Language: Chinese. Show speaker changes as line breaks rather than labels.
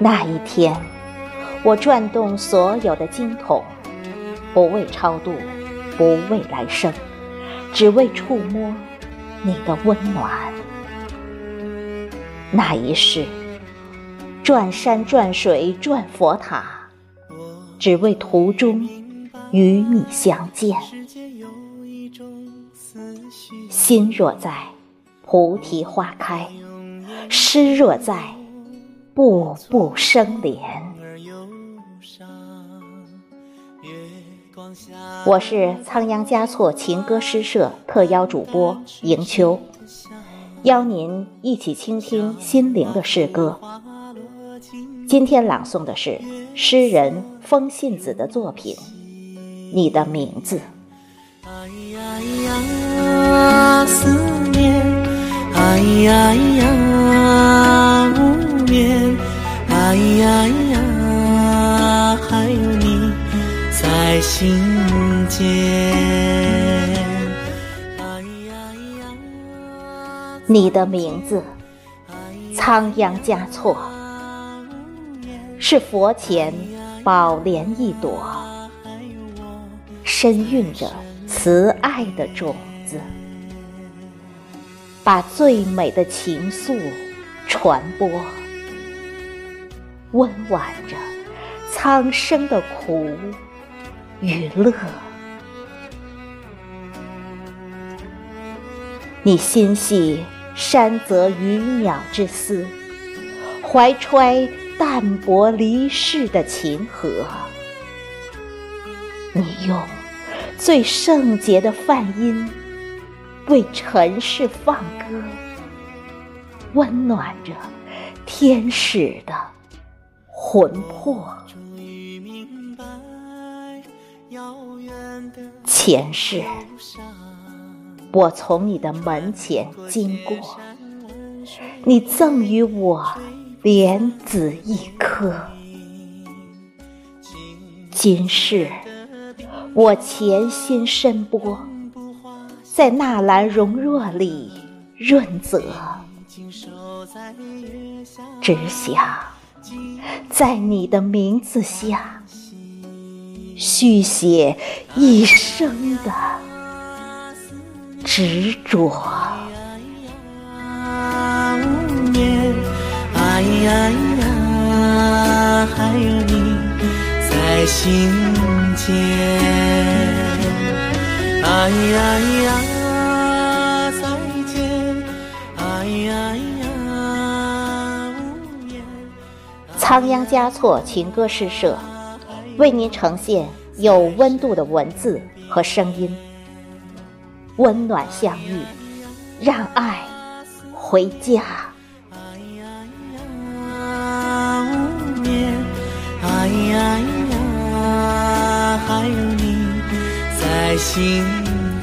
那一天，我转动所有的经筒，不为超度，不为来生，只为触摸你的温暖。那一世，转山转水转佛塔，只为途中与你相见。心若在，菩提花开；诗若在。步步生莲。我是仓央嘉措情歌诗社特邀主播迎秋，邀您一起倾听心灵的诗歌。今天朗诵的是诗人风信子的作品《你的名字》。思念，哎呀呀。哎呀呀，还有你在心间。哎呀呀，你的名字仓央嘉措，是佛前宝莲一朵，深蕴着慈爱的种子，把最美的情愫传播。温婉着苍生的苦与乐，你心系山泽鱼鸟之思，怀揣淡泊离世的情和，你用最圣洁的梵音为尘世放歌，温暖着天使的。魂魄，前世我从你的门前经过，你赠予我莲子一颗。今世我潜心深播，在纳兰容若里润泽，只想。在你的名字下，续写一生的执着。哎呀呀，还有你在心间。哎呀呀。仓央嘉措情歌诗社为您呈现有温度的文字和声音，温暖相遇，让爱回家。哎呀呀，还有你在心